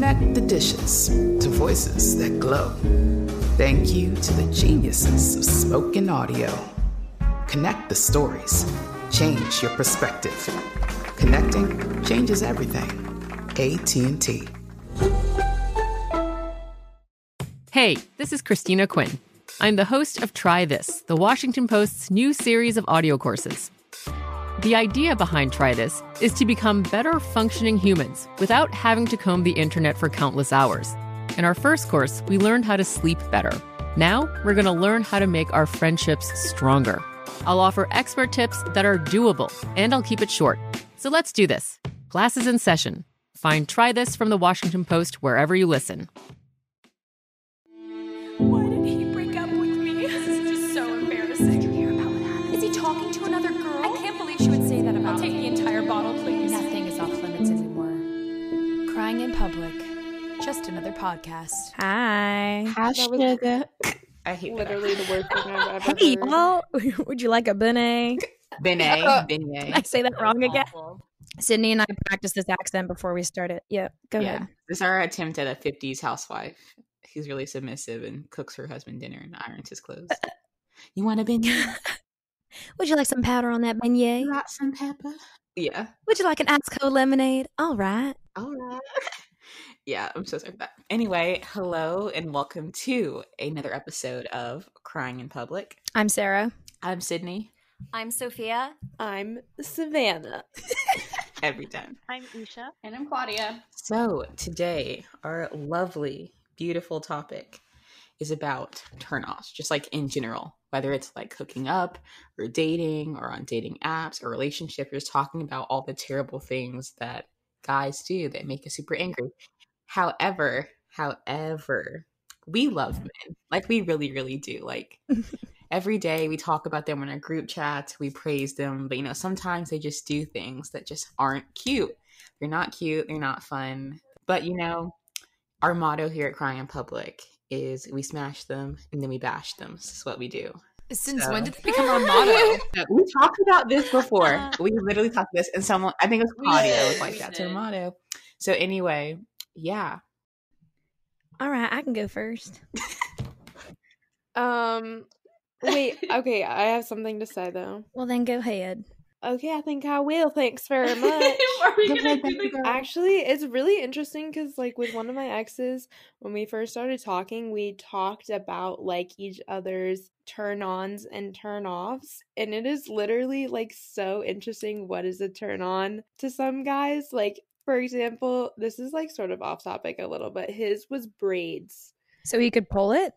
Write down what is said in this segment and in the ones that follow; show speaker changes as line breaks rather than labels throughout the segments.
Connect the dishes to voices that glow. Thank you to the geniuses of spoken audio. Connect the stories. Change your perspective. Connecting changes everything. AT&T.
Hey, this is Christina Quinn. I'm the host of Try This, the Washington Post's new series of audio courses. The idea behind Try This is to become better functioning humans without having to comb the internet for countless hours. In our first course, we learned how to sleep better. Now, we're going to learn how to make our friendships stronger. I'll offer expert tips that are doable, and I'll keep it short. So let's do this. Classes in session. Find Try This from the Washington Post wherever you listen.
Another
podcast.
Hi.
Hashtag.
I hate
Literally the worst thing I've ever
Hey,
heard.
y'all. Would you like a beignet?
Benet,
Did
beignet.
I say that wrong again?
Awful.
Sydney and I practiced this accent before we started. Yeah, go
Yeah,
ahead.
this is our attempt at a '50s housewife. She's really submissive and cooks her husband dinner and irons his clothes. You want a beignet?
Would you like some powder on that beignet?
You got some pepper? Yeah.
Would you like an ice cold lemonade? All right.
All right. Yeah, I'm so sorry for that. Anyway, hello and welcome to another episode of Crying in Public.
I'm Sarah.
I'm Sydney.
I'm Sophia.
I'm Savannah.
Every time.
I'm Usha.
And I'm Claudia.
So today, our lovely, beautiful topic is about turnoffs, just like in general, whether it's like hooking up or dating or on dating apps or relationship, you're just talking about all the terrible things that guys do that make us super angry. However, however, we love men. Like we really, really do. Like every day we talk about them in our group chats, we praise them, but you know, sometimes they just do things that just aren't cute. They're not cute, they're not fun. But you know, our motto here at Crying in Public is we smash them and then we bash them. This is what we do.
Since
So-
when did it become our motto?
We talked about this before. we literally talked about this, and someone I think it was Claudia was like, "That's our motto." So anyway, yeah,
All right, I can go first.
Um, wait, okay, I have something to say though.
Well, then go ahead.
Okay, I think I will. Thanks very much.
Are we gonna do the.
Actually, it's really interesting because, like, with one of my exes, when we first started talking, we talked about like each other's turn ons and turn offs. And it is literally like so interesting what is a turn on to some guys. Like, for example, this is like sort of off topic a little bit. His was braids.
So he could pull it?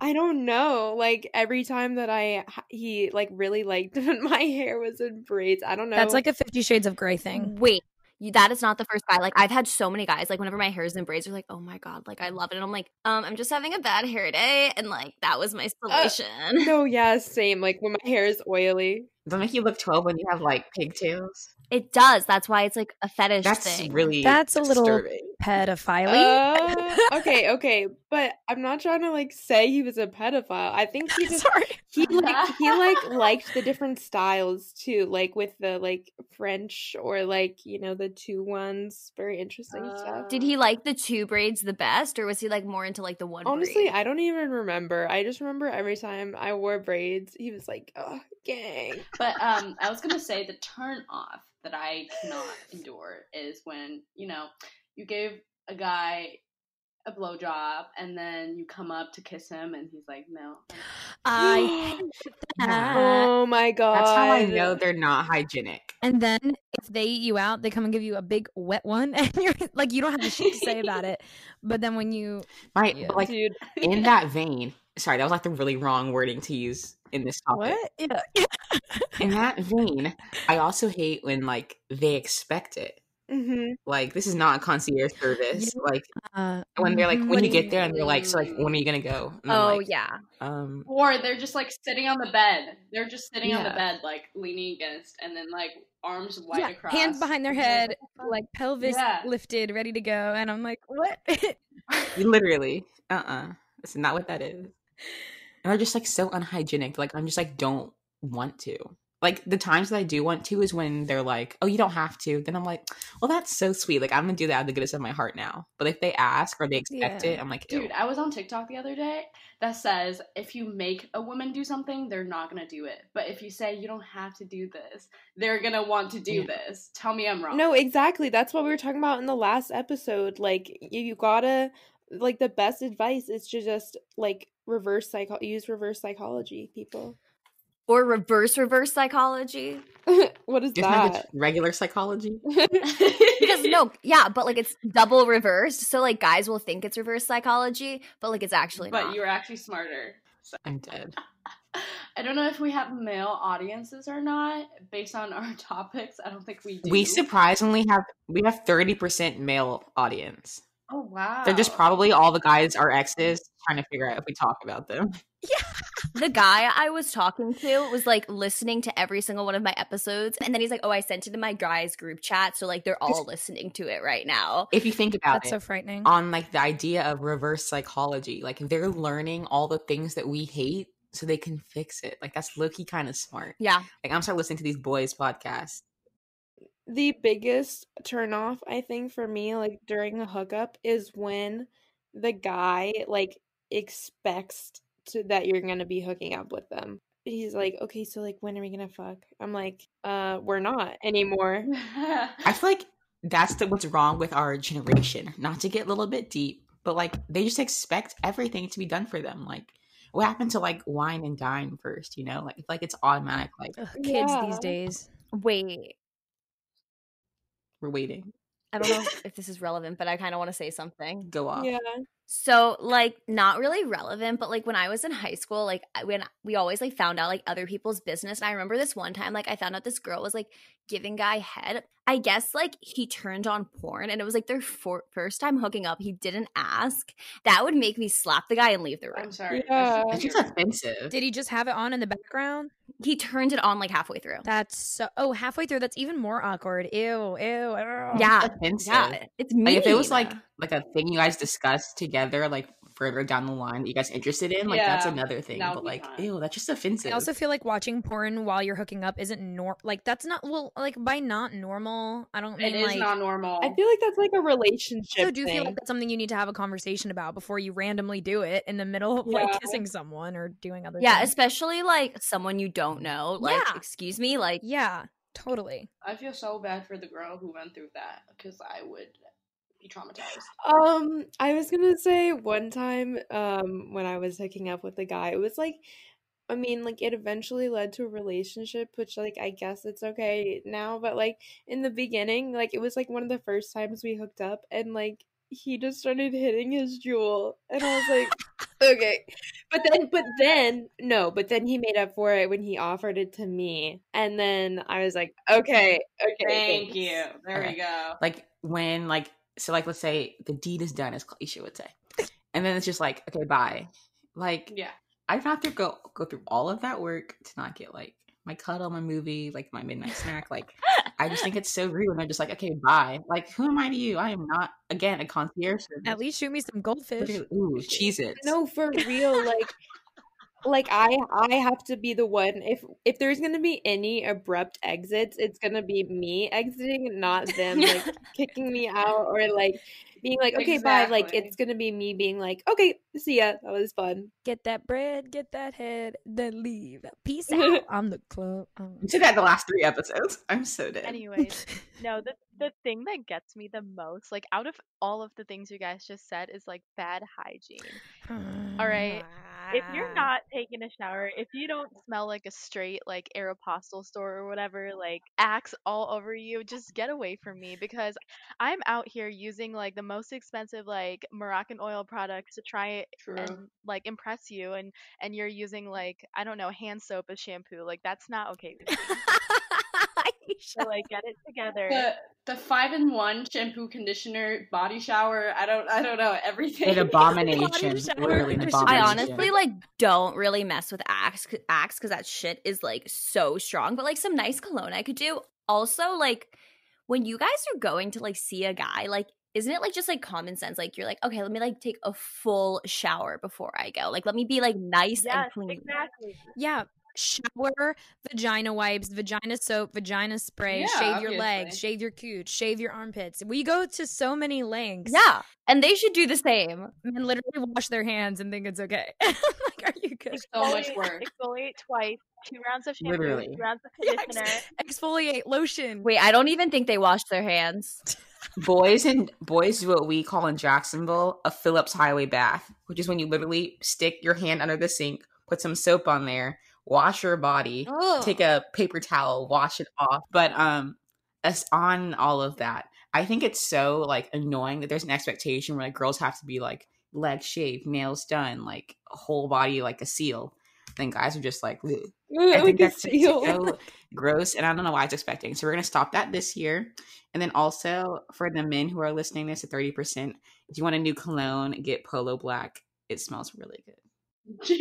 I don't know. Like every time that I he like really liked when my hair was in braids. I don't know.
That's like a Fifty Shades of Grey thing.
Wait, you, that is not the first guy. Like I've had so many guys. Like whenever my hair is in braids, they're like, "Oh my god, like I love it," and I'm like, "Um, I'm just having a bad hair day," and like that was my solution.
no, yeah, same. Like when my hair is oily.
does it make you look twelve when you have like pigtails?
It does. That's why it's like a fetish
That's
thing.
really
That's a little
disturbing.
Pedophilia.
Uh, okay, okay, but I'm not trying to like say he was a pedophile. I think he just
Sorry.
he like he like liked the different styles too, like with the like French or like you know the two ones. Very interesting stuff.
Did he like the two braids the best, or was he like more into like the one?
Honestly,
braid?
I don't even remember. I just remember every time I wore braids, he was like, "Oh, gang."
But um, I was gonna say the turn off that I cannot endure is when you know you gave a guy a blowjob and then you come up to kiss him and he's like, no.
I that.
Oh my god.
That's how I know they're not hygienic.
And then if they eat you out, they come and give you a big wet one, and you're like, you don't have the shit to say about it. But then when you,
My
Yeah.
like
dude.
in that vein. Sorry, that was like the really wrong wording to use in this topic.
what? Yeah.
In that vein, I also hate when like they expect it.
Hmm
Like this is not a concierge service.
Yeah.
Like
Uh,
when they're like when you get there and they're like, so like when are you gonna go? And
Oh
like,
yeah.
Um
Or they're just like sitting on the bed. They're just sitting on the bed, like leaning against, and then like arms wide
yeah,
across.
hands behind their
And you're like,
head,
"What the fuck?"
like pelvis
Yeah.
lifted, ready to go, and I'm like, what?
literally. Uh uh That's not what that is. And they're just like so unhygienic. Like I'm just like don't want to. Like the times that I do want to is when they're like, "Oh, you don't have to." Then I'm like, "Well, that's so sweet. Like I'm gonna do that out of the goodness of my heart now." But if they ask or they expect
Yeah.
it, I'm like, Ew.
Dude, I was on TikTok the other day that says if you make a woman do something, they're not gonna do it. But if you say you don't have to do this, they're gonna want to do
Yeah.
this. Tell me I'm wrong.
No, exactly. That's what we were talking about in the last episode. Like you, you gotta like the best advice is to just like reverse psycho use reverse psychology, people.
Or reverse reverse psychology.
what is
just not
that?
just regular psychology.
Because no, yeah, but like it's double reversed. So like guys will think it's reverse psychology, but like it's actually
but
not.
you're actually smarter. So
I'm dead.
I don't know if we have male audiences or not. Based on our topics, I don't think we do.
We surprisingly have we have 30% male audience.
Oh wow.
They're just probably all the guys are exes trying to figure out if we talk about them. Yeah.
the guy I was talking to was like listening to every single one of my episodes, and then he's like, "Oh, I sent it to my guys group chat, so like they're all listening to it right now."
If you think about it.
That's
it,
so frightening.
on like the idea of reverse psychology, like they're learning all the things that we hate so they can fix it. Like that's low-key kind of smart.
Yeah,
Like I'm start listening to these boys podcasts.
The biggest turnoff I think for me, like during a hookup, is when the guy like expects to that you're gonna be hooking up with them. He's like, okay, so like when are we gonna fuck? I'm like, uh, we're not anymore.
I feel like that's the, what's wrong with our generation. Not to get a little bit deep, but like they just expect everything to be done for them. Like what happened to like wine and dine first? You know, like it's like it's automatic. Like
Ugh, kids
Yeah.
these days.
wait.
We're waiting.
I don't know if this is relevant, but I kind of want to say something.
Go off.
Yeah.
So, like, not really relevant, but like when I was in high school, like when we always like found out like other people's business, and I remember this one time, like I found out this girl was like giving guy head. I guess like he turned on porn, and it was like their for- first time hooking up. He didn't ask. That would make me slap the guy and leave the room.
I'm sorry.
Yeah.
It's just offensive.
Did he just have it on in the background?
He turned it on like halfway through.
That's so. Oh, halfway through, that's even more awkward. Ew, ew. ew.
yeah,
offensive.
yeah, it's mean.
Like if it was like like a thing you guys discussed together, like further down the line that you guys interested in, like that's another thing.
that
But like,
fine.
ew, that's just offensive.
I also feel like watching porn while you're hooking up isn't nor like that's not well like by not normal. I don't
It
mean
is
like.
not normal.
I feel like that's like a relationship.
so do you feel like that's something you need to have a conversation about before you randomly do it in the middle of
Yeah.
like kissing someone or doing other
yeah,
things?
especially like someone you don't know. Like,
Yeah.
excuse me, like
yeah, totally.
I feel so bad for the girl who went through that because I would be traumatized.
Um, I was gonna say one time, um, when I was hooking up with a guy, it was like, I mean, like it eventually led to a relationship, which like I guess it's okay now, but like in the beginning, like it was like one of the first times we hooked up, and like he just started hitting his Juul, and I was like, okay, but then, but then, no, but then he made up for it when he offered it to me, and then I was like, okay, okay,
Thank
thanks.
you. There
Okay.
we go.
like when like so like let's say the deed is done, as Alicia would say, and then it's just like okay, bye. Like
Yeah.
I'd have to go go through all of that work to not get like my cuddle, my movie, like my midnight snack. Like I just think it's so rude when they're just like, okay, bye. Like, who am I to you? I am not again a concierge. Service.
At least shoot me some goldfish.
Ooh, cheese it.
No, for real. Like, like I, I have to be the one. If if there's gonna be any abrupt exits, it's gonna be me exiting, not them like kicking me out or like being like, okay, bye. Like it's gonna be me being like, okay, see ya. That was fun.
Get that bread, get that head, then leave. Peace out. I'm the club. um,
You said that the last three episodes. I'm so dead.
Anyways, no, the the thing that gets me the most, like out of all of the things you guys just said, is like bad hygiene. All right. If you're not taking a shower, if you don't smell like a straight like Aeropostale store or whatever, like axe all over you, just get away from me because I'm out here using like the most expensive like Moroccan oil products to try
True.
and like impress you and and you're using like I don't know hand soap as shampoo. Like that's not okay with me. So like get it together.
the the five in one shampoo, conditioner, body shower. I don't I don't know everything.
An abomination. Literally an
I
abomination.
I honestly like don't really mess with Axe Axe because that shit is like so strong. But like some nice cologne I could do. Also, like when you guys are going to like see a guy, like isn't it like just like common sense? Like you're like, okay, let me like take a full shower before I go. Like let me be like nice
yes,
and clean.
exactly.
Yeah. Shower, vagina wipes, vagina soap, vagina spray,
Yeah,
shave your
obviously.
legs, shave your cooch, shave your armpits. We go to so many lengths.
Yeah, and they should do the same.
Men literally wash their hands and think it's okay. like, are you good?
so much
Exfoliate-
work.
Exfoliate twice, two rounds of shampoo,
Literally.
two rounds of
Yeah,
conditioner.
Exfoliate, lotion.
Wait, I don't even think they wash their hands.
boys and boys do what we call in Jacksonville a Phillips Highway bath, which is when you literally stick your hand under the sink, put some soap on there, wash your body, take a paper towel, wash it off. But um, as on all of that, I think it's so like annoying that there's an expectation where like girls have to be like leg shaved, nails done, like whole body like a seal. Then guys are just like, "Ugh." I think that's so gross, and I don't know why it's expecting. So we're gonna stop that this year, and then also for the men who are listening this at thirty percent, if you want a new cologne, get Polo Black. It smells really good.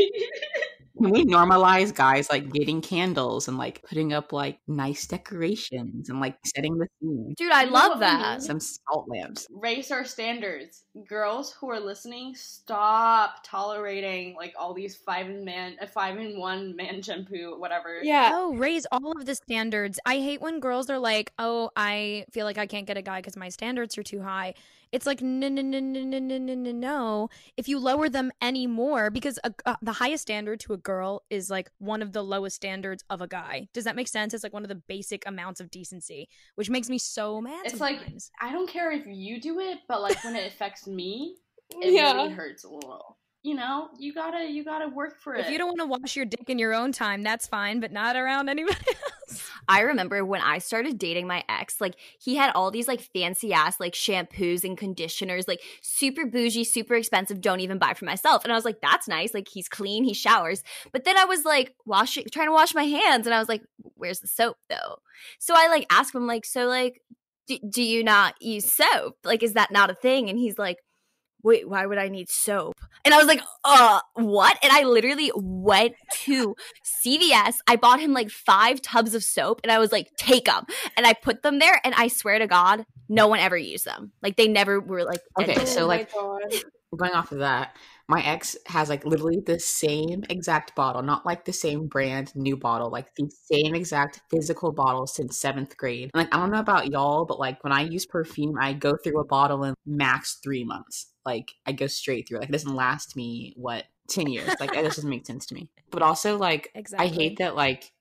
Can we normalize guys like getting candles and like putting up like nice decorations and like setting the scene?
Dude, I love that.
Some salt lamps.
Raise our standards. Girls who are listening, stop tolerating like all these five in man, uh, five in one man shampoo, whatever.
Yeah.
Oh, raise all of the standards. I hate when girls are like, "Oh, I feel like I can't get a guy because my standards are too high." It's like, no, no, no, no, no, no, no, no, no. If you lower them any more, because a, uh, the highest standard to a girl is like one of the lowest standards of a guy. Does that make sense? It's like one of the basic amounts of decency, which makes me so mad.
It's like. I don't care if you do it, but like when it affects me, it
Yeah.
really hurts a little. You know, you gotta you gotta work for it.
if you don't want to wash your dick in your own time, that's fine, but not around anybody else.
I remember when I started dating my ex, like he had all these like fancy ass like shampoos and conditioners, like super bougie, super expensive, don't even buy for myself. And I was like, that's nice. Like he's clean, he showers. But then I was like washing trying to wash my hands and I was like, where's the soap though? So I like asked him like, so like do, do you not use soap? Like is that not a thing? And he's like, wait, why would I need soap? And I was like, uh, what? And I literally went to CVS. I bought him like five tubs of soap and I was like, take them. And I put them there and I swear to God, no one ever used them. Like they never were like,
Okay,
edible.
so
Oh
like going off of that, my ex has like literally the same exact bottle, not like the same brand new bottle, like the same exact physical bottle since seventh grade. And, like I don't know about y'all, but like when I use perfume, I go through a bottle in max three months. Like I go straight through. Like it doesn't last me what ten years. Like that doesn't make sense to me. But also like
Exactly.
I hate that like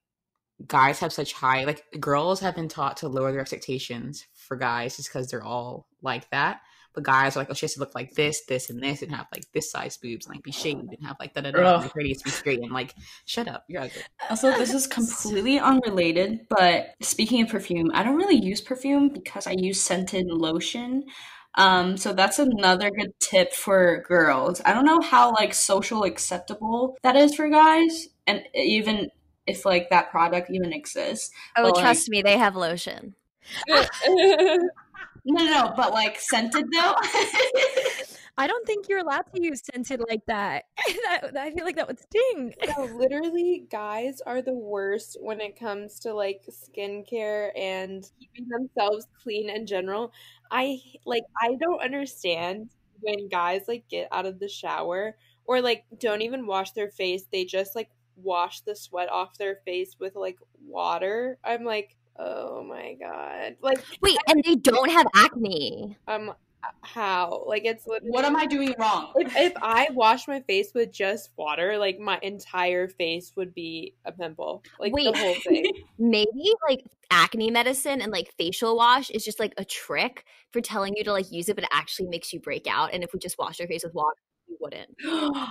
guys have such high like girls have been taught to lower their expectations for guys just because they're all like that. But guys are like, oh, she has to look like this, this, and this, and have like this size boobs, and like be shaved, and have like da da da, and radius be straight, and like, shut up, you're ugly.
Also, this is completely unrelated, but speaking of perfume, I don't really use perfume because I use scented lotion. Um, so that's another good tip for girls. I don't know how like social acceptable that is for guys, and even if like that product even exists.
oh,
but, like-
trust me, they have lotion.
No, no, no, but like scented though.
I don't think you're allowed to use scented like that. that I feel like that would sting.
No, literally, guys are the worst when it comes to like skincare and keeping themselves clean in general. I like I don't understand when guys like get out of the shower or like don't even wash their face. They just like wash the sweat off their face with like water. I'm like, oh my god. Like
Wait, and they don't have acne.
um how? Like it's
What am I doing wrong?
if, if I wash my face with just water, like my entire face would be a pimple. Like
Wait.
the whole thing.
Maybe like acne medicine and like facial wash is just like a trick for telling you to like use it, but it actually makes you break out. And if we just wash your face with water, you wouldn't.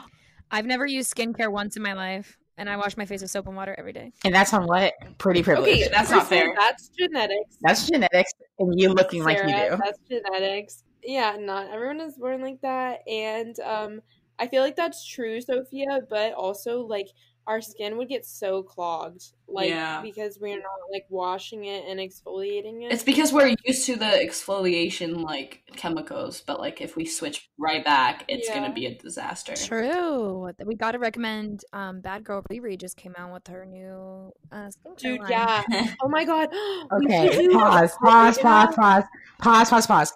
I've never used skincare once in my life, and I wash my face with soap and water every day.
And that's on what? Pretty privilege.
Okay,
that's not
first of all,
fair.
That's genetics.
That's genetics and you looking like you do.
That's genetics. Yeah, not everyone is born like that, and um, I feel like that's true, Sophia. But also, like our skin would get so clogged, like
Yeah.
because we're not like washing it and exfoliating it.
It's because we're used to the exfoliation like chemicals, but like if we switch right back, it's
Yeah.
gonna be a disaster.
True. We got to recommend. Um, Bad Girl Riri just came out with her new uh, skincare
Dude,
line.
yeah. Oh my god.
Okay,
do-
pause, pause, pause, pause, pause, pause, pause.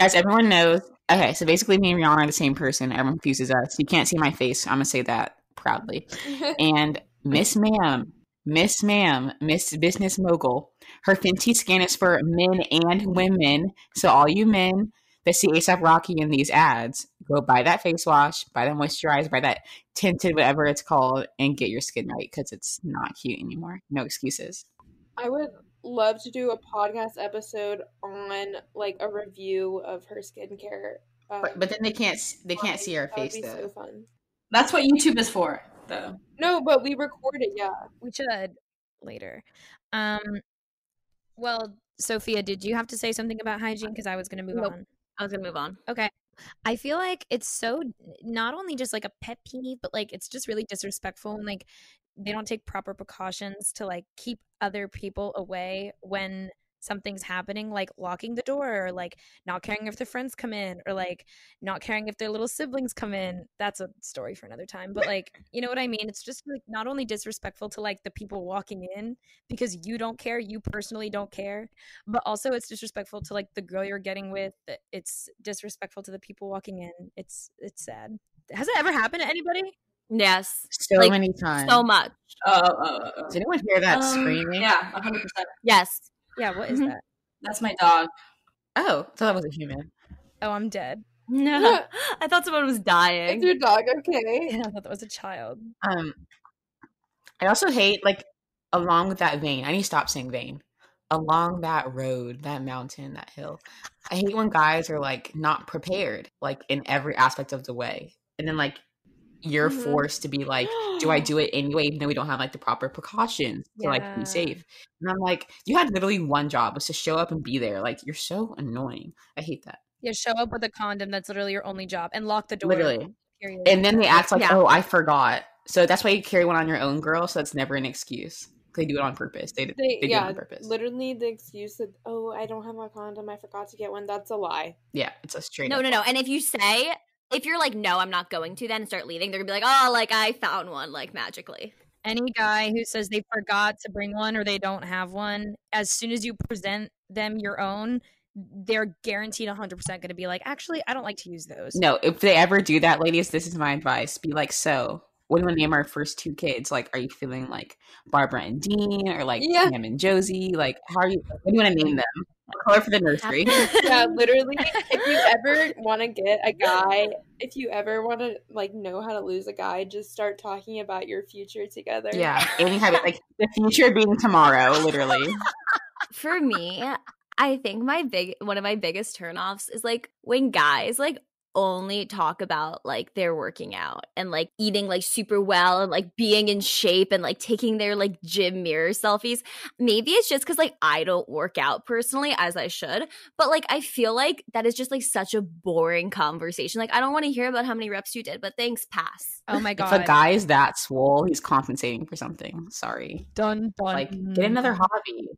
As everyone knows, okay, so basically me and Rihanna are the same person. Everyone confuses us. You can't see my face. I'm gonna say that proudly. And Miss Ma'am, Miss Ma'am, Miss Business Mogul, her Fenty skin is for men and women. So all you men that see ASAP Rocky in these ads, go buy that face wash, buy that moisturizer, buy that tinted, whatever it's called, and get your skin right because it's not cute anymore. No excuses.
I would love to do a podcast episode on like a review of her skincare. Um,
But, but then they can't they can't see our
that would
face
be
though.
so fun.
That's what YouTube is for, though.
No, but we record it. Yeah.
We should later. Um, well, Sophia, did you have to say something about hygiene? Because I was going to move
Nope.
on.
I was gonna move on.
Okay. I feel like it's so not only just like a pet peeve, but like it's just really disrespectful and like they don't take proper precautions to like keep other people away when something's happening, like locking the door or like not caring if their friends come in or like not caring if their little siblings come in. That's a story for another time. But like, you know what I mean? It's just like not only disrespectful to like the people walking in because you don't care, you personally don't care, but also it's disrespectful to like the girl you're getting with it's disrespectful to the people walking in it's it's sad has it ever happened to anybody
Yes.
So
Like,
many times.
So much.
Oh, oh, oh.
Did anyone hear that
Um,
screaming?
Yeah, hundred percent.
Yes.
Yeah what is
Mhm.
that
That's my dog.
Oh, thought that was a human.
oh i'm dead
No. I thought someone was dying.
Is your dog okay?
yeah i thought that was a child
Um, I also hate like along with that vein. I need to stop saying vein. Along that road, that mountain, that hill. I hate when guys are like not prepared, like in every aspect of the way, and then like you're
Mhm.
forced to be like, do I do it anyway, even though we don't have like the proper precautions to like be safe? And I'm like, you had literally one job was to show up and be there. Like you're so annoying. I hate that.
yeah show up with a condom that's literally your only job and lock the door
Literally.
period
And then they act like,
Yeah.
oh, I forgot. So that's why you carry one on your own, girl. So that's never an excuse. They do it on purpose. They, they,
They,
do it on purpose.
literally the excuse that oh I don't have a condom I forgot to get one that's a lie.
Yeah, it's a straight.
No, no, no. And if you say, if you're like, no, I'm not going to, then start leaving, they're gonna be like, oh, like I found one, like magically.
any guy who says they forgot to bring one or they don't have one as soon as you present them your own they're guaranteed 100% going to be like actually i don't like to use those
No, if they ever do that, ladies, this is my advice. Be like, so what do we name our first two kids? Like, are you feeling like Barbara and Dean or like
Yeah.
Pam and Josie? Like, how are you? What do you want to name them? Color for the nursery.
yeah, literally. If you ever want to get a guy, if you ever want to like know how to lose a guy, just start talking about your future together.
yeah, and any habit, like the future being tomorrow, literally.
For me, I think my big one of my biggest turnoffs is like when guys like only talk about like their working out and like eating like super well and like being in shape and like taking their like gym mirror selfies. Maybe it's just because like I don't work out personally as I should, but like I feel like that is just like such a boring conversation. Like I don't want to hear about how many reps you did, but thanks, pass.
oh my god.
If a guy is that swole, he's compensating for something. Sorry.
done done
Like, get another mm. hobby.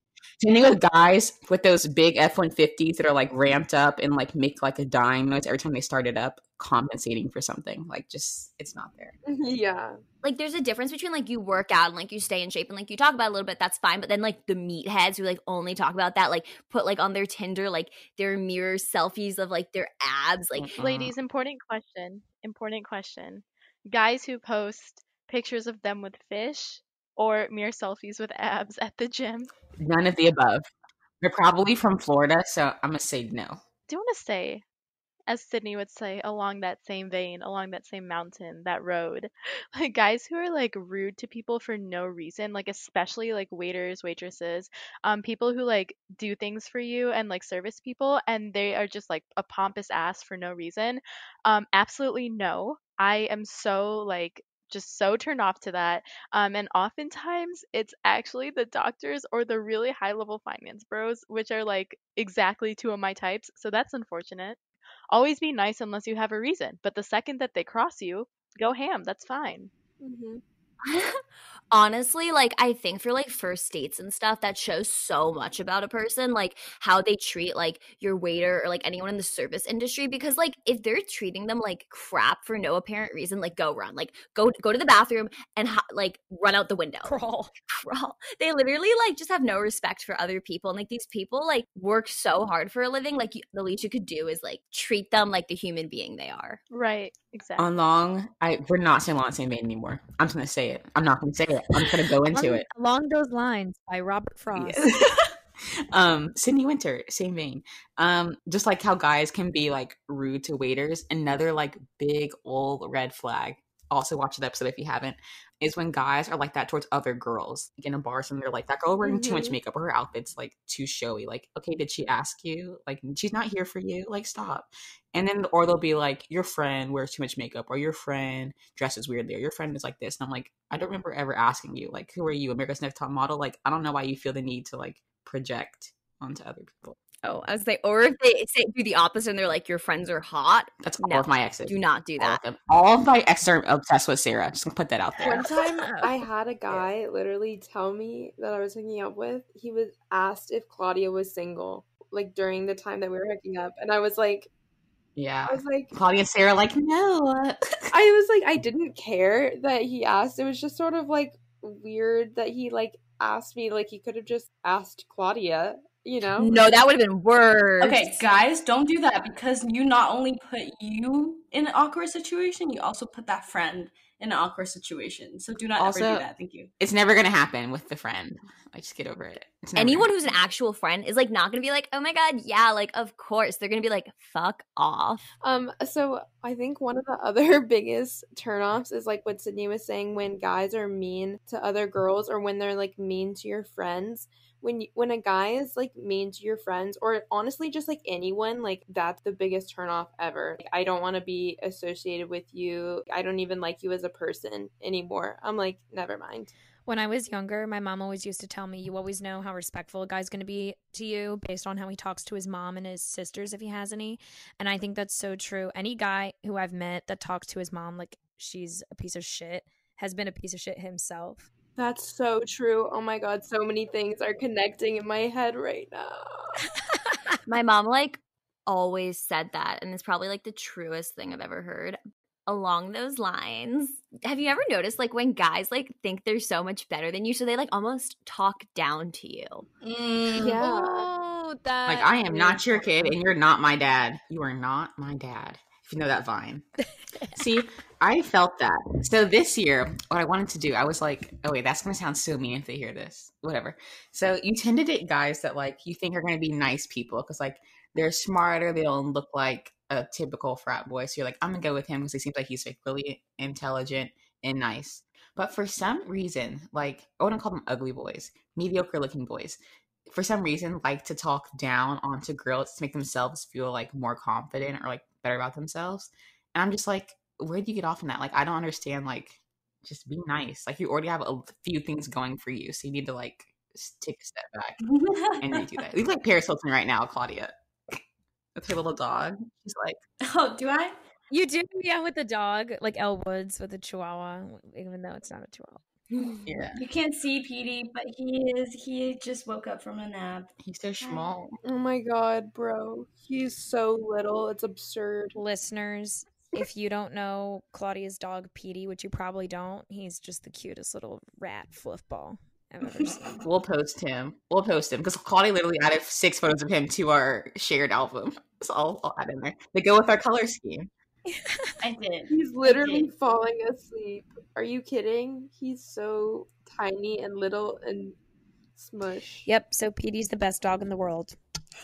Same thing with guys with those big F one fifties that are like ramped up and like make like a dying noise every time they start it up, compensating for something. Like just it's not there. Mm-hmm.
yeah.
Like there's a difference between like you work out and like you stay in shape and like you talk about it a little bit, that's fine. But then like the meatheads who like only talk about that, like put like on their Tinder, like their mirror selfies of like their abs. Like
Uh-uh.
Ladies, important question. Important question. Guys who post pictures of them with fish or mere selfies with abs at the gym.
None of the above. They're probably from Florida, so I'm gonna say no.
Do you want to say, as Sydney would say, along that same vein, along that same mountain, that road, like guys who are like rude to people for no reason, like especially like waiters, waitresses, um, people who like do things for you and like service people, and they are just like a pompous ass for no reason. Um, absolutely no. I am so like just so turned off to that. Um, and oftentimes it's actually the doctors or the really high level finance bros, which are like exactly two of my types. So that's unfortunate. Always be nice unless you have a reason. But the second that they cross you, go ham. That's fine.
Mm-hmm.
honestly like i think for like first dates and stuff that shows so much about a person like how they treat like your waiter or like anyone in the service industry because like if they're treating them like crap for no apparent reason like go run like go go to the bathroom and ha- like run out the window
Crawl.
crawl they literally like just have no respect for other people and like these people like work so hard for a living like you, the least you could do is like treat them like the human being they are
Right. Exactly.
On long, I we're not saying along the same vein anymore. I'm just gonna say it. I'm not gonna say it. I'm gonna go into
Along-
it.
Along those lines by Robert Frost.
um sydney winter same vein um just like how guys can be like rude to waiters another like big old red flag also watch the episode if you haven't is when guys are like that towards other girls. Like in a bar and they're like that girl wearing too much
Mhm.
makeup or her outfit's like too showy. Like okay did she ask you? Like she's not here for you. Like stop. And then or they'll be like your friend wears too much makeup or your friend dresses weirdly or your friend is like this and i'm like i don't remember ever asking you like who are you america's next top model? Like i don't know why you feel the need to like project onto other people
oh i was like or if they say do the opposite and they're like your friends are hot.
That's all
No,
of my exes.
do not do
all
that.
of all of my exes are obsessed with sarah. Just gonna put that out there.
One time I had a guy literally tell me that I was hooking up with, he was asked if Claudia was single, like during the time that we were hooking up. And I was like,
yeah.
I was like,
claudia and sarah like no.
I was like, I didn't care that he asked. It was just sort of like weird that he like asked me, like he could have just asked Claudia, you know?
no that would have been worse
Okay, guys, don't do that because you not only put you in an awkward situation, you also put that friend in an awkward situation. So do not ever do that. Thank you.
it's never gonna happen with the friend I just get over it
anyone who's an actual friend is like not gonna be like oh my god yeah like of course they're gonna be like fuck off
Um, so I think one of the other biggest turnoffs is like what Sydney was saying when guys are mean to other girls or when they're like mean to your friends. When you, when a guy is like mean to your friends or honestly just like anyone, like that's the biggest turnoff ever. Like, I don't want to be associated with you. I don't even like you as a person anymore. I'm like, never mind.
When I was younger, my mom always used to tell me, you always know how respectful a guy's going to be to you based on how he talks to his mom and his sisters if he has any. And I think that's so true. Any guy who I've met that talks to his mom like she's a piece of shit has been a piece of shit himself.
That's so true. Oh my god, so many things are connecting in my head right now.
my mom like always said that and it's probably like the truest thing i've ever heard along those lines have you ever noticed like when guys like think they're so much better than you so they like almost talk down to you
Mm,
Yeah.
Oh, that.
like i am not your kid and you're not my dad you are not my dad if you know that vine. See i felt that. So this year what i wanted to do i was like oh wait that's gonna sound so mean if they hear this. Whatever. So you tend to date guys that like you think are gonna be nice people because like they're smarter they don't look like a typical frat boy. So you're like i'm gonna go with him because he seems like he's like really intelligent and nice. But for some reason like i wouldn't call them ugly boys mediocre looking boys for some reason like to talk down onto girls to make themselves feel like more confident or like better about themselves. And i'm just like where do you get off on that? Like i don't understand like just be nice. Like you already have a few things going for you so you need to like take a step back. And redo that. You look like paris hilton right now claudia. With her little dog. She's like
oh, do I?
You do, yeah, with the dog, like Elle Woods with the Chihuahua, even though it's not a Chihuahua.
Yeah.
You can't see Petey, but he is. He just woke up from a nap.
He's so small.
Oh my god, bro. He's so little. It's absurd.
Listeners, if you don't know Claudia's dog Petey, which you probably don't, he's just the cutest little rat fluffball I've ever seen.
We'll post him. We'll post him because Claudia literally added six photos of him to our shared album. So I'll, I'll add in there. They go with our color scheme.
I did.
He's literally falling asleep. Are you kidding? He's so tiny and little and smush.
Yep, so Petey's the best dog in the world.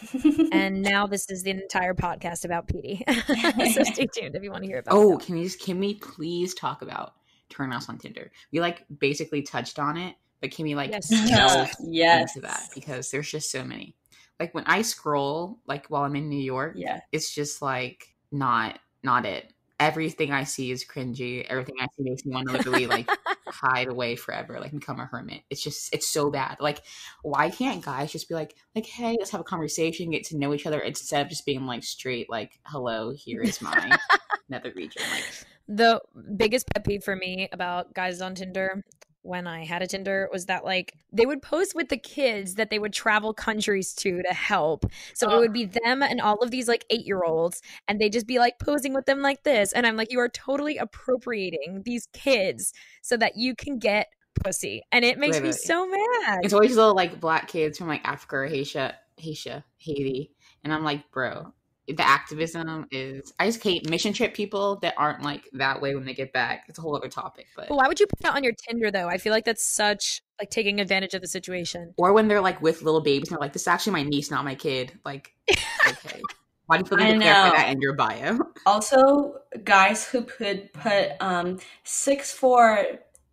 and now this is the entire podcast about Petey. so stay tuned if you want to hear about
Oh,
it.
can we just can we please talk about turn turnoffs on Tinder? We like basically touched on it, but can we like
Yes.
delve
Yes.
into that because there's just so many. Like when I scroll, like while I'm in New York,
Yeah.
it's just like not not it. Everything I see is cringy. Everything I see makes me want to literally like hide away forever, like become a hermit. It's just it's so bad. Like, why can't guys just be like, like, hey, let's have a conversation, get to know each other, instead of just being like straight, like, hello, here is my nether region. Like,
The biggest pet peeve for me about guys on Tinder when I had a Tinder was that like they would post with the kids that they would travel countries to to help. So it would be them and all of these like 8-year-olds and they just be like posing with them like this. And I'm like you are totally appropriating these kids so that you can get pussy. And it makes me so mad.
it's always little like black kids from like Africa or Haiti, Haiti, Haiti, and I'm like, bro, the activism is. I just hate mission trip people that aren't like that way when they get back. It's a whole other topic, but
But why would you put that on your Tinder though? I feel like that's such like taking advantage of the situation.
or when they're like with little babies and they're like, this is actually my niece, not my kid. Like, okay, why do you feel the
I
need to clarify
know.
that in your bio?
Also, guys who could put um six four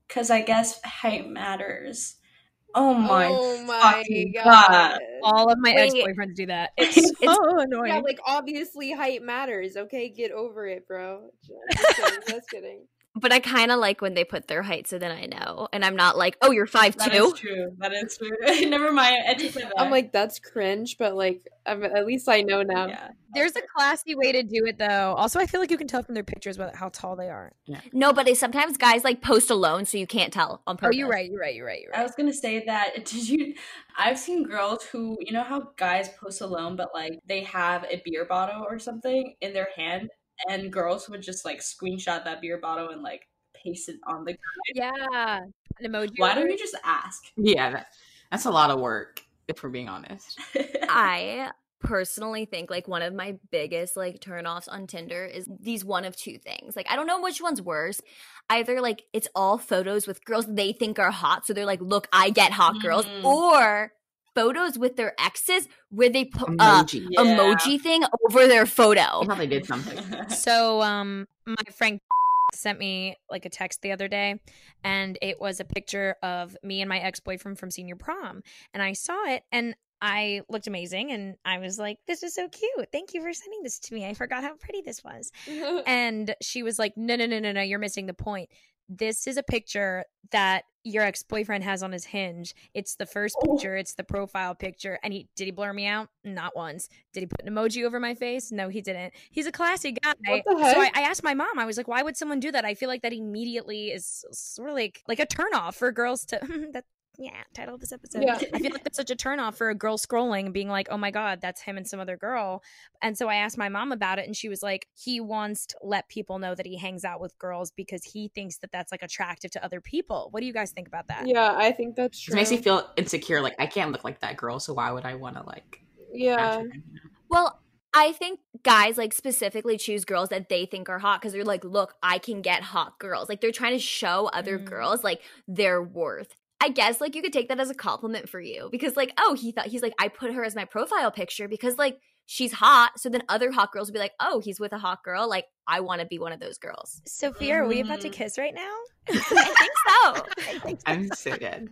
because I guess height matters. Oh my,
oh my god.
god!
All of my ex-boyfriends do that. It's so annoying.
Yeah, like obviously height matters. Okay, get over it, bro. Just kidding. Just kidding.
But I kind of like when they put their height, so then I know, and I'm not like, oh, you're five
That
two.
is true. That is true. Never mind. I take that
I'm like that's cringe, but like I'm, at least I know now.
yeah.
There's a classy way to do it though. Also, I feel like you can tell from their pictures about how tall they are.
No, but it's, sometimes guys like post alone, so you can't tell on
Oh, you're right. You're right. You're right. You're
I was gonna say that. Did you? I've seen girls who, you know, how guys post alone, but like they have a beer bottle or something in their hand, and girls would just like screenshot that beer bottle and like paste it on the.
Yeah. An emoji.
Why don't
it.
you just ask?
yeah, that, that's a lot of work. If we're being honest,
I personally think like one of my biggest like turnoffs on Tinder is these one of two things. Like I don't know which one's worse. Either like it's all photos with girls they think are hot, so they're like, "Look, I get hot girls,"
Mm.
or photos with their exes where they put uh,
emoji.
Yeah.
emoji thing over their photo.
thought they did something.
So, um, my friend sent me like a text the other day, and it was a picture of me and my ex boyfriend from senior prom, and I saw it, and I looked amazing, and I was like, "This is so cute! Thank you for sending this to me. I forgot how pretty this was." And she was like, "No, no, no, no, no! You're missing the point. This is a picture that your ex boyfriend has on his hinge. It's the first
Oh.
picture. It's the profile picture. And he did he blur me out? Not once. Did he put an emoji over my face? No, he didn't. He's a classy guy. So I. I asked my mom. I was like, "Why would someone do that?" I feel like that immediately is sort of like like a turnoff for girls to that. Yeah, title of this episode.
Yeah.
I feel like that's such a turnoff for a girl scrolling and being like, "Oh my god, that's him and some other girl." And so I asked my mom about it, and she was like, "He wants to let people know that he hangs out with girls because he thinks that that's like attractive to other people." What do you guys think about that?
yeah, I think that's true.
It makes me feel insecure. Like I can't look like that girl, so why would I want to like?
yeah.
match with them, you know?
Well, I think guys like specifically choose girls that they think are hot because they're like, look, I can get hot girls. Like they're trying to show other
Mm.
girls like their worth. I guess like you could take that as a compliment for you because like, oh, he thought he's like, I put her as my profile picture because like she's hot. So then other hot girls would be like, oh, he's with a hot girl. Like I want to be one of those girls.
Sophia, are we about to
Mhm.
kiss right now?
I think so. I think.
I'm so dead.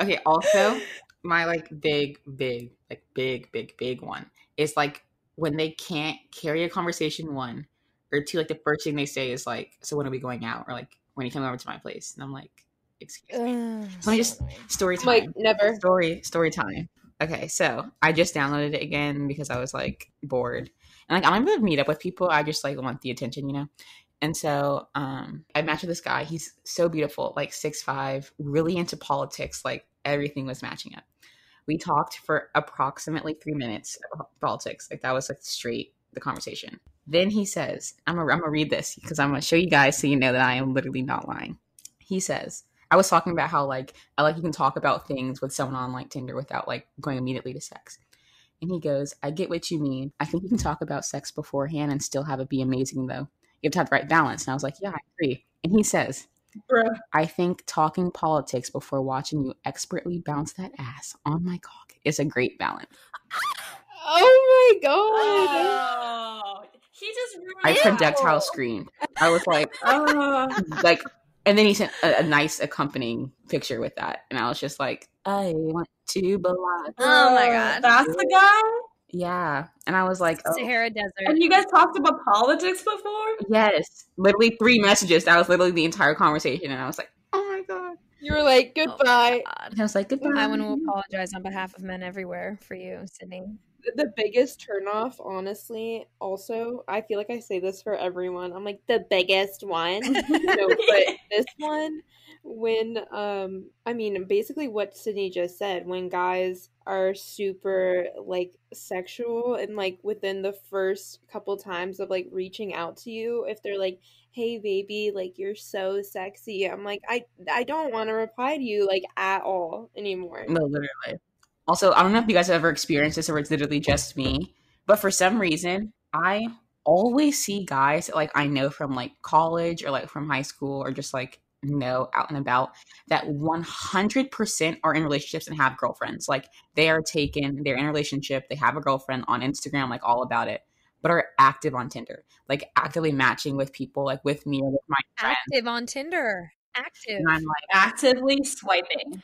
Okay, also my like big, big, like big, big, big one is like when they can't carry a conversation one or two, like the first thing they say is like, So when are we going out? Or like when are you coming over to my place? And I'm like, excuse me.
Ugh,
Let me just story time.
Like never.
Story story time. Okay, so I just downloaded it again because I was like bored. And like I'm gonna meet up with people. I just like want the attention, you know? And so um, I matched with this guy. He's so beautiful, like six five, really into politics. Like everything was matching up. We talked for approximately three minutes of politics. Like that was like straight the conversation. Then he says, I'm gonna, I'm gonna read this because I'm gonna show you guys so you know that I am literally not lying. He says, I was talking about how like I like you can talk about things with someone on like Tinder without like going immediately to sex. And he goes, I get what you mean. I think you can talk about sex beforehand and still have it be amazing though. You have to have the right balance. And I was like, Yeah, I agree. And he says,
Bruh.
I think talking politics before watching you expertly bounce that ass on my cock is a great balance.
Oh my god.
Oh, he just ruined
I
it.
projectile screamed. I was like, oh, like, and then he sent a, a nice accompanying picture with that, and I was just like, I want to belong.
Oh my oh, god.
That's the guy?
Yeah, and I was like, oh,
Sahara Desert.
And you guys talked about politics before?
yes, literally three messages. That was literally the entire conversation, and I was like, oh my god.
You were like,
Oh
goodbye.
God.
And I was like, goodbye.
I want to apologize on behalf of men everywhere for you, Sydney.
The biggest turnoff, honestly, also, I feel like I say this for everyone. I'm like the biggest one. no, but this one, when um I mean basically what Sydney just said, when guys are super like sexual and like within the first couple times of like reaching out to you, if they're like, Hey baby, like you're so sexy. I'm like, I I don't want to reply to you like at all anymore.
No, literally. Also, I don't know if you guys have ever experienced this or it's literally just me, but for some reason, I always see guys that, like I know from like college or like from high school or just like know out and about that 100% are in relationships and have girlfriends. Like they are taken, they're in a relationship, they have a girlfriend on Instagram, like all about it, but are active on Tinder, like actively matching with people, like with me or with my friends.
Active on Tinder. Active.
And I'm like,
Actively swiping.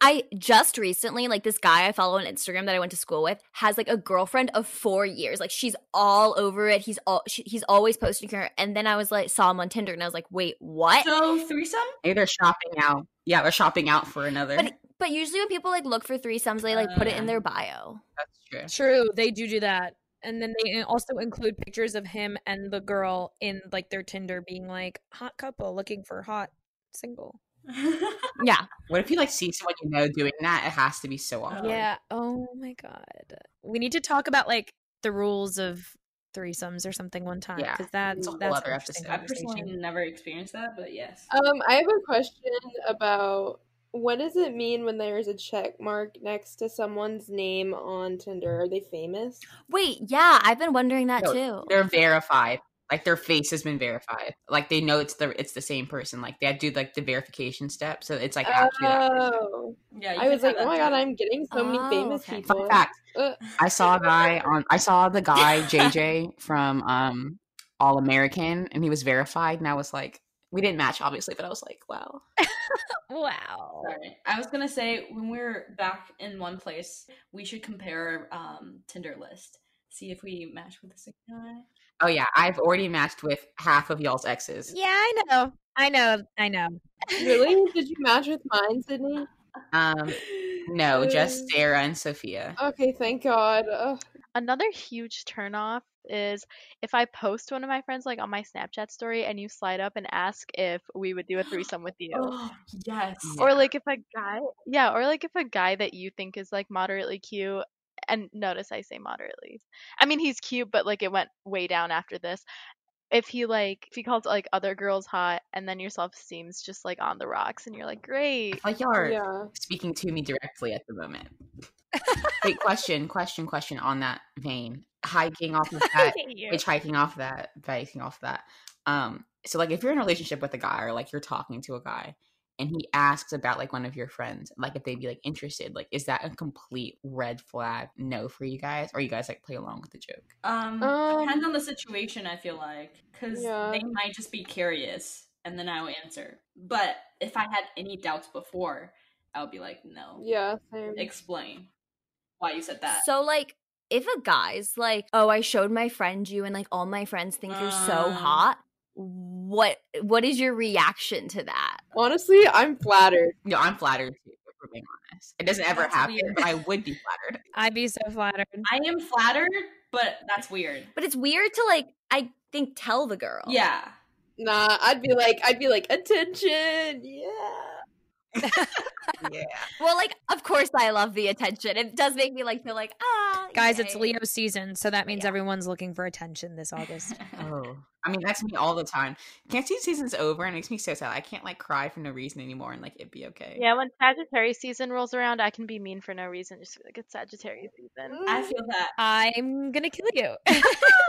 I just recently, like this guy I follow on Instagram that I went to school with, has like a girlfriend of four years. Like she's all over it. He's all she, he's always posting her. And then I was like, saw him on Tinder, and I was like, wait, what?
So threesome?
maybe they're shopping out. Yeah, they're shopping out for another.
But but usually when people like look for threesomes, they like put it in
Uh.
their bio.
That's true.
True, they do do that. And then they also include pictures of him and the girl in like their Tinder being like hot couple looking for hot single.
Yeah.
What if you like see someone you know doing that? It has to be so awkward.
Yeah. Oh my god. We need to talk about like the rules of threesomes or something one time
Yeah,
because that's
a whole
that's
other
an interesting
I personally never experienced that, but yes.
Um, I have a question about what does it mean when there's a check mark next to someone's name on Tinder? Are they famous?
Wait, yeah, I've been wondering that
No,
too.
They're verified. Like their face has been verified. Like they know it's the it's the same person. Like they have to do like the verification step. So it's like actually that.
Oh,
Yeah,
I was like,
have
oh my god,
too.
I'm getting so many
Oh,
famous
okay.
people.
Fun fact.
Uh,
I saw a guy on I saw the guy JJ from um All American and he was verified and I was like we didn't match obviously, but I was like, wow.
Wow.
Sorry. I was gonna say when we're back in one place, we should compare um Tinder list. See if we match with the same guy.
Oh yeah, I've already matched with half of y'all's exes.
Yeah, I know. I know. I know.
really? Did you match with mine, Sydney?
Um no, just Sarah and Sophia.
Okay, thank God. Ugh.
Another huge turnoff is if I post one of my friends like on my Snapchat story and you slide up and ask if we would do a threesome with you.
Oh yes.
Or like if a guy yeah, or like if a guy that you think is like moderately cute and notice I say moderately. I mean he's cute but like it went way down after this. If he like if he calls like other girls hot and then your self esteem's just like on the rocks and you're like, Great.
like y'all are
Yeah.
speaking to me directly at the moment. Wait, question, question, question on that vein. Hiking off of that, hitchhiking off that, biking off that. Um, so like if you're in a relationship with a guy or like you're talking to a guy and he asks about like one of your friends, like if they'd be like interested, like is that a complete red flag no for you guys? Or you guys like play along with the joke?
Um,
Um,
depends on the situation. I feel like because
Yeah.
they might just be curious, and then I will answer. But if I had any doubts before, I would be like, no.
Yeah, same.
Explain why you said that.
So like if a guy's like, "Oh, I showed my friend you and like all my friends think you're so
Uh.
hot." What what is your reaction to that?
Honestly, I'm flattered.
No, I'm flattered too, if we're being honest. It doesn't ever
That's
happen,
weird.
but I would be flattered.
I'd be so flattered.
I am flattered, but that's weird.
But it's weird to like I think tell the girl.
Yeah.
Nah, I'd be like, I'd be like, attention, yeah.
yeah.
Well, like, of course I love the attention. It does make me like feel like, ah,
Guys, it's. Leo season, so that means everyone's looking for attention this August.
Oh, I mean that's me all the time. Cancer season's over and it makes me so sad. I can't like cry for no reason anymore and like it'd be okay.
Yeah, when Sagittarius season rolls around, I can be mean for no reason. Just like it's Sagittarius season.
I feel that.
I'm gonna kill you.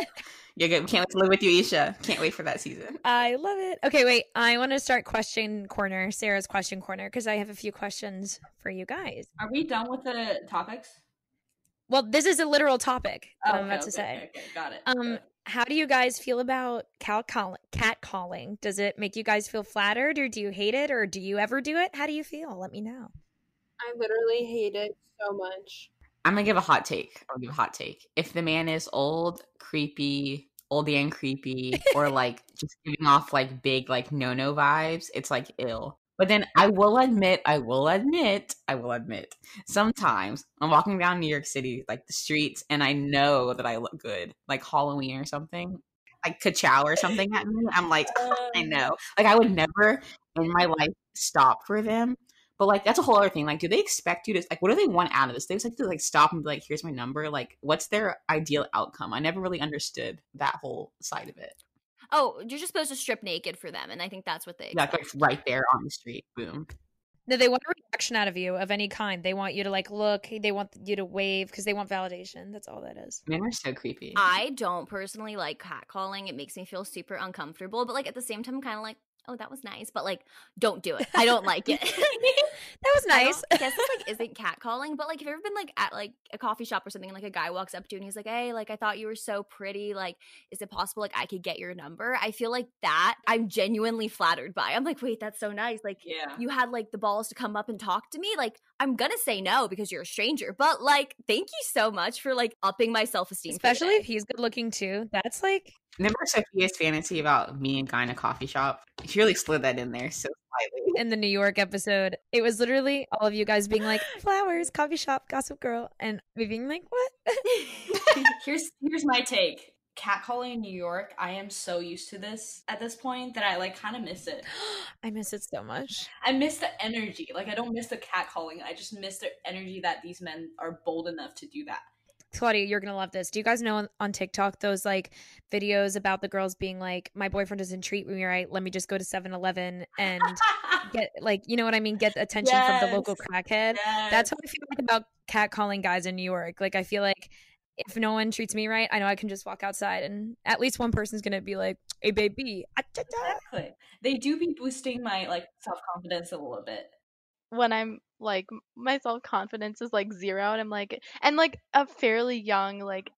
You're good. Can't wait to live with you, Isha. Can't wait for that season.
I love it. Okay, wait. I want to start question corner, Sarah's question corner, because I have a few questions for you guys.
Are we done with the topics?
Well, this is a literal topic that
Oh,
I'm about
okay,
to say.
okay, okay, got it.
Um, how do you guys feel about cat calling? Cat calling? Does it make you guys feel flattered, or do you hate it, or do you ever do it? How do you feel? Let me know.
I literally hate it so much.
I'm gonna give a hot take. I'll give a hot take. If the man is old, creepy, old and creepy, or like just giving off like big like no no vibes, it's like ill. But then I will admit, I will admit, I will admit, sometimes I'm walking down New York City, like the streets, and I know that I look good, like Halloween or something, like Kachow or something at me. I'm like, I know. Like I would never in my life stop for them. But like that's a whole other thing. Like, do they expect you to like what do they want out of this? They expect to like stop and be like, here's my number. Like, what's their ideal outcome? I never really understood that whole side of it.
Oh, you're just supposed to strip naked for them, and I think that's what they.
Yeah, like right there on the street. Boom.
No, they want a reaction out of you of any kind. They want you to like look. They want you to wave because they want validation. That's all that is.
Men are so creepy.
I don't personally like catcalling. It makes me feel super uncomfortable. But like at the same time, I'm kind of like, oh, that was nice. But like, don't do it. I don't like it.
that was nice.
don't- I guess this like isn't catcalling, but like, have you ever been like at like a coffee shop or something, and like a guy walks up to you and he's like, "Hey, like I thought you were so pretty. Like, is it possible like I could get your number?" I feel like that I'm genuinely flattered by. I'm like, wait, that's so nice. Like,
Yeah.
you had like the balls to come up and talk to me. Like, I'm gonna say no because you're a stranger, but like, thank you so much for like upping my self esteem.
Especially if he's good looking too. That's like
Remember Sophia's fantasy about me and guy in a coffee shop? She really slid that in there so slightly.
in the New York episode. It was literally all of you guys being like, flowers, coffee shop, gossip girl, and me being like, what?
here's here's my take. Catcalling in New York, I am so used to this at this point that I like kind of miss it.
I miss it so much.
I miss the energy. Like I don't miss the catcalling. I just miss the energy that these men are bold enough to do that.
Claudia, you're gonna love this. Do you guys know on, on TikTok those like videos about the girls being like, "My boyfriend doesn't treat me right. Let me just go to 7-Eleven and get like, you know what I mean? Get attention from the local
Yes.
crackhead." That's how I feel like about catcalling guys in New York. Like, I feel like if no one treats me right, I know I can just walk outside and at least one person's gonna be like, "Hey, baby." ah, da, da."
Exactly. They do be boosting my like self confidence a little bit.
When I'm like my self confidence is like zero and I'm like and like a fairly young like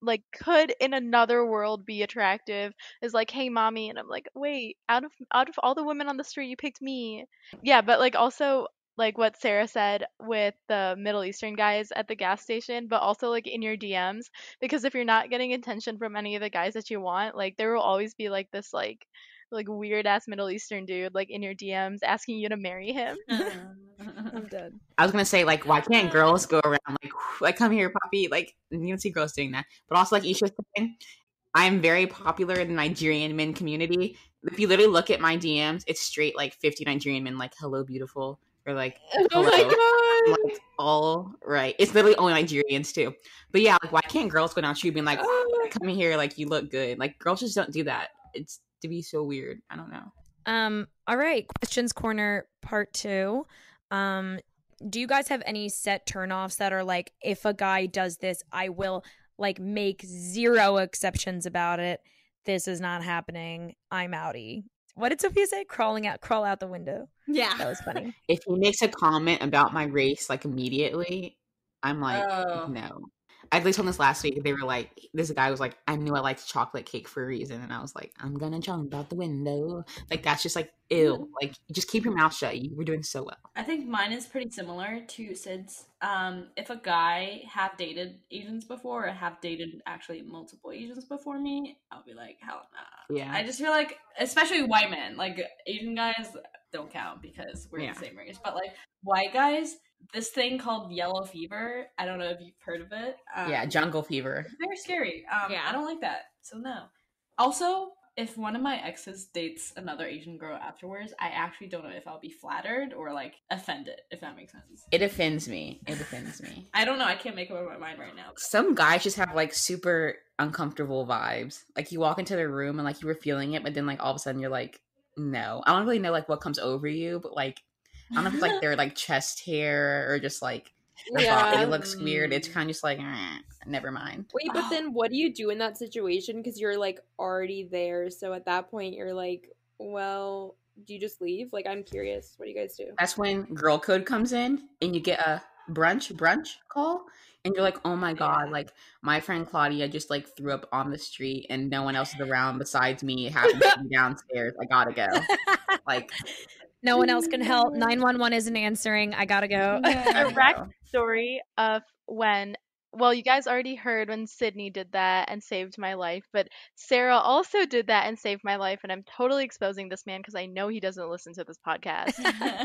like could in another world be attractive is like hey mommy and I'm like wait out of out of all the women on the street you picked me. Yeah but like also like what Sarah said with the Middle Eastern guys at the gas station but also like in your DMs because if you're not getting attention from any of the guys that you want like there will always be like this like like weird ass Middle Eastern dude like in your DMs asking you to marry him.
I'm dead.
I was gonna say like, why can't girls go around like, like come here, puppy? Like you don't see girls doing that, but also like Isha was saying, I am very popular in the Nigerian men community. If you literally look at my DMs, it's straight like 50 Nigerian men like, "Hello, beautiful," or like,
Oh my god.
I'm like, all right. It's literally only Nigerians too. But yeah, like, why can't girls go down to you being like,
Oh.
"Come here, like you look good"? Like girls just don't do that. It's to be so weird. I don't know.
Um, all right, questions corner part two. Um, do you guys have any set turnoffs that are like, if a guy does this, I will like make zero exceptions about it. This is not happening. I'm outie. What did Sophia say? Crawling out, crawl out the window.
Yeah.
That was funny.
If he makes a comment about my race like immediately, I'm like,
Oh.
no. I literally told this last week. They were like, this guy was like, I knew I liked chocolate cake for a reason, and I was like, I'm gonna jump out the window. Like that's just like ill. Like just keep your mouth shut. You were doing so well.
I think mine is pretty similar to Sid's. Um, if a guy have dated Asians before or have dated actually multiple Asians before me, I'll be like, hell nah.
Yeah.
I just feel like, especially white men, like Asian guys don't count because we're
Yeah.
the same race. But like white guys, this thing called yellow fever. I don't know if you've heard of it. Um,
yeah, jungle fever.
it's very scary. Um,
Yeah.
I don't like that. So no. Also, if one of my exes dates another Asian girl afterwards, I actually don't know if I'll be flattered or like offended, if that makes sense.
It offends me. It offends me.
I don't know. I can't make up my mind right now.
Some guys just have like super uncomfortable vibes. Like you walk into their room and like you were feeling it, but then like all of a sudden you're like, no. I don't really know like what comes over you, but like I don't know if it's like their like chest hair or just like their
Yeah.
body looks weird. It's kind of just like, eh, never mind.
Wait, but then what do you do in that situation? Because you're like already there. So at that point, you're like, well, do you just leave? Like, I'm curious. What do you guys do?
That's when girl code comes in and you get a brunch brunch call and you're like, oh my god, like my friend Claudia just like threw up on the street and no one else is around besides me. It happens to be downstairs. I gotta go. Like
No one else can help. 911 isn't answering. I gotta go.
direct story of when well you guys already heard when sydney did that and saved my life but sarah also did that and saved my life and i'm totally exposing this man because i know he doesn't listen to this podcast.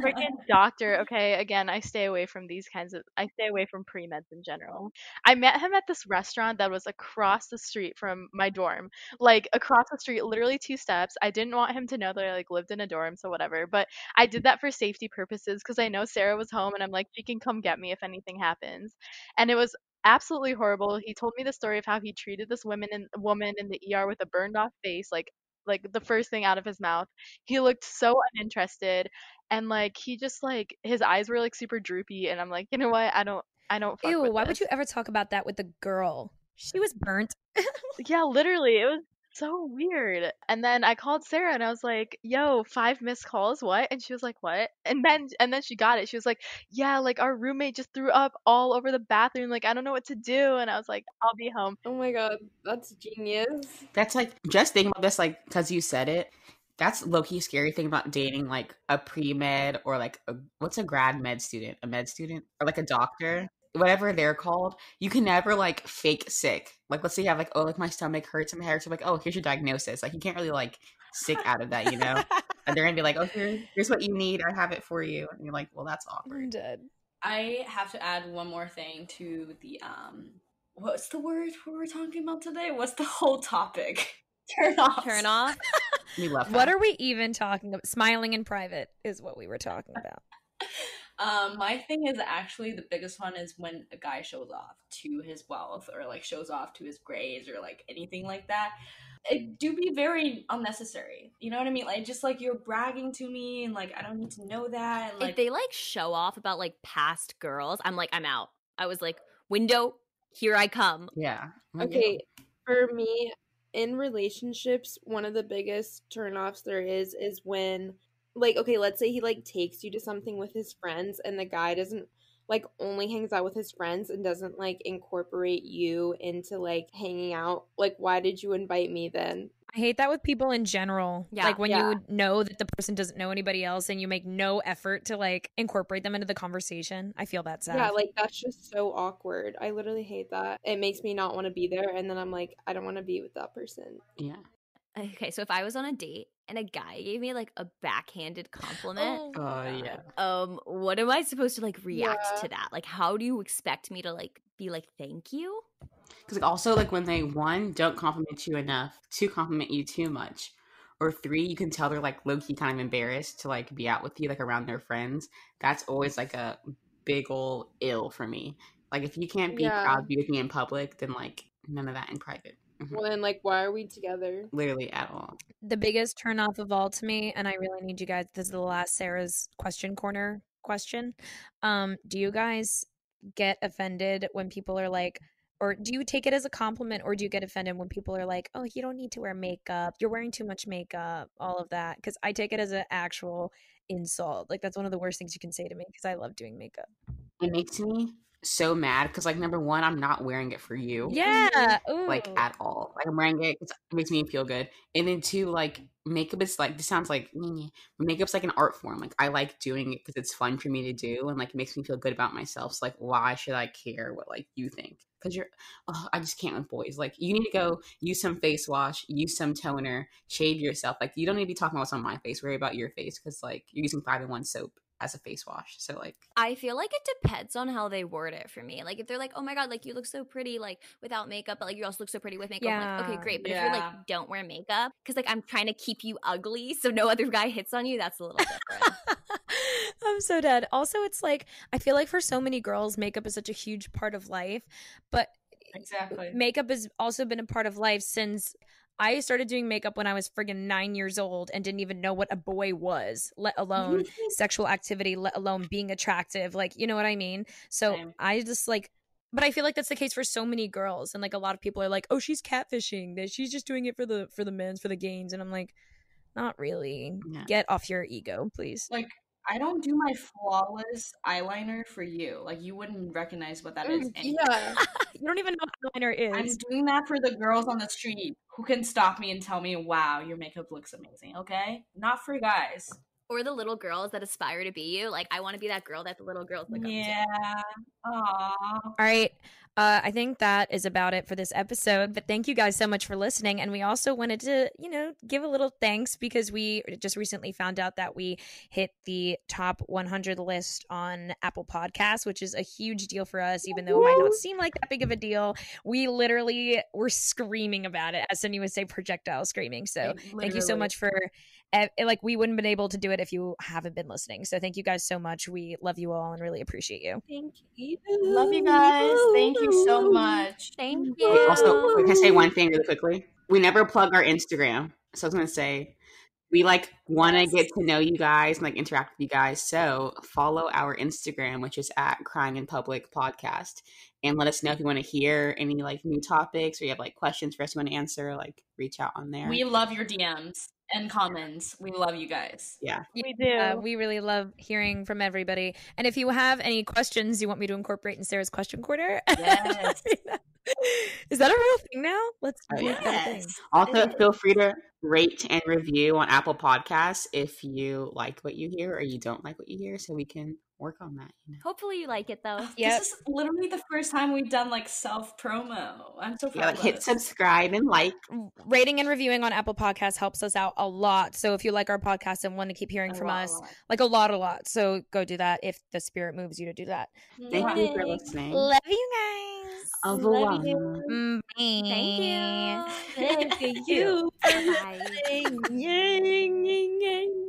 Freaking doctor okay again i stay away from these kinds of i stay away from pre-meds in general. I met him at this restaurant that was across the street from my dorm like across the street literally two steps. I didn't want him to know that i like lived in a dorm so whatever but i did that for safety purposes because i know sarah was home and i'm like she can come get me if anything happens. And it was absolutely horrible he told me the story of how he treated this woman in woman in the er with a burned off face like like the first thing out of his mouth he looked so uninterested and like he just like his eyes were like super droopy and i'm like you know what i don't i don't fuck
Ew, why
this.
would you ever talk about that with a girl? She was burnt.
yeah literally it was so weird. And then i called sarah and i was like yo five missed calls? What? And she was like what? And then and then she got it. She was like yeah like our roommate just threw up all over the bathroom. Like i don't know what to do. And i was like i'll be home.
Oh my god, that's genius.
that's like just thinking about this like because you said it. That's low key scary thing about dating like a pre med or like a, what's a grad med student, a med student? Or like a doctor, whatever they're called. You can never like fake sick. Like let's say you have like oh like my stomach hurts and my hurts. You're like oh here's your diagnosis. Like you can't really like sick out of that, you know. and they're gonna be like oh here, here's what you need. I have it for you. And you're like well that's awkward.
I'm dead.
I have to add one more thing to the um what's the word we were talking about today? What's the whole topic? Turn off.
Turn off.
We love
What are we even talking about? Smiling in private is what we were talking about.
Um, my thing is actually the biggest one is when a guy shows off to his wealth or like shows off to his grades or like anything like that. It do be very unnecessary. You know what I mean? Like just like you're bragging to me and like I don't need to know that. And like
if they like show off about like past girls, I'm like, I'm out. I was like, window, here I come.
Yeah.
Okay, for me, in relationships, one of the biggest turnoffs there is is when, like, okay, let's say he like takes you to something with his friends, and the guy doesn't like only hangs out with his friends and doesn't like incorporate you into like hanging out. Like, why did you invite me then?
I hate that with people in general.
Yeah.
like when
Yeah.
you know that the person doesn't know anybody else and you make no effort to like incorporate them into the conversation. I feel that sad.
Yeah, like that's just so awkward. I literally hate that. It makes me not want to be there, and then I'm like, I don't want to be with that person.
Yeah.
Okay, so if I was on a date and a guy gave me like a backhanded compliment,
Oh yeah.
um, what am I supposed to like react
Yeah.
to that? Like, how do you expect me to like be like, thank you?
Because like also, like when they one don't compliment you enough, two compliment you too much, or three you can tell they're like low key kind of embarrassed to like be out with you like around their friends. That's always like a big ol' ill for me. Like if you can't be
Yeah.
proud to be with me in public, then like none of that in private. Mhm.
Well, then, like, why are we together?
Literally at all.
the biggest turnoff of all to me, and I really need you guys. This is the last Sarah's question corner question. Um, do you guys get offended when people are like, or do you take it as a compliment, or do you get offended when people are like, "Oh, you don't need to wear makeup. You're wearing too much makeup." All of that, because I take it as an actual insult. Like that's one of the worst things you can say to me because I love doing makeup.
It makes me so mad because like number one, I'm not wearing it for you.
Yeah,
like at all. Like I'm wearing it it makes me feel good. And then two, like makeup is like this sounds like makeup's like an art form. Like I like doing it because it's fun for me to do and like it makes me feel good about myself. So like why should I care what like you think? Because you're, oh, I just can't with boys. Like you need to go use some face wash, use some toner, shave yourself. Like you don't need to be talking about what's on my face. Worry about your face because like you're using five in one soap. As a face wash. So like
I feel like it depends on how they word it for me. Like if they're like, "Oh my god, like you look so pretty like without makeup, but like you also look so pretty with makeup." I'm like, "Okay, great." But if you're like, "Don't wear makeup," because like I'm trying to keep you ugly so no other guy hits on you, that's a little different.
I'm so dead. Also, it's like I feel like for so many girls, makeup is such a huge part of life, but
Exactly.
makeup has also been a part of life since I started doing makeup when I was friggin' nine years old and didn't even know what a boy was, let alone mm-hmm. sexual activity, let alone being attractive. Like, you know what I mean? So
Same.
I just like, but I feel like that's the case for so many girls, and like a lot of people are like, "Oh, she's catfishing. That she's just doing it for the for the men's for the gains," and I'm like, not really. Get off your ego, please.
Like I don't do my flawless eyeliner for you. Like you wouldn't recognize what that is.
Mm,
anyway.
Yeah.
you don't even know what eyeliner is.
I'm doing that for the girls on the street who can stop me and tell me, "Wow, your makeup looks amazing." Okay, not for guys.
or the little girls that aspire to be you. Like I want to be that girl that the little girls look up to.
Yeah. Aww.
All right. Uh, I think that is about it for this episode. But thank you guys so much for listening. And we also wanted to, you know, give a little thanks because we just recently found out that we hit the top 100 list on Apple Podcasts, which is a huge deal for us, even though it might not seem like that big of a deal. We literally were screaming about it, as Sunny would say, projectile screaming. So thank you so much for like we wouldn't have been able to do it if you haven't been listening so thank you guys so much we love you all and really appreciate you
Thank you. Love you guys. Thank you so much.
Thank
We
you.
also, can I say one thing really quickly? We never plug our Instagram. So I was going to say, we like want to get to know you guys and like interact with you guys. So follow our Instagram, which is at Crying in Public Podcast, and let us know if you want to hear any like new topics or you have like questions for us you want to answer. Like reach out on there.
We love your DMs and comments. We love you guys.
yeah.
We do.
Uh, we really love hearing from everybody. And if you have any questions you want me to incorporate in Sarah's question corner,
Yes.
is that a real thing now? Let's
Oh,
make that a thing.
Yes.
Also, feel free to rate and review on Apple Podcasts if you like what you hear or you don't like what you hear, so we can work on that. You know?
Hopefully you like it though.
Yep.
This is literally the first time we've done like self promo. I'm so proud
Yeah, like hit
us.
subscribe and like.
Rating and reviewing on Apple Podcasts helps us out a lot. So if you like our podcast and want to keep hearing
A
from
lot,
us,
lot.
like a lot, a lot. So go do that if the spirit moves you to do that.
Thank you for listening.
Love you guys.
Au
Love
revoir.
you.
Mm,
Thank you.
Thank you.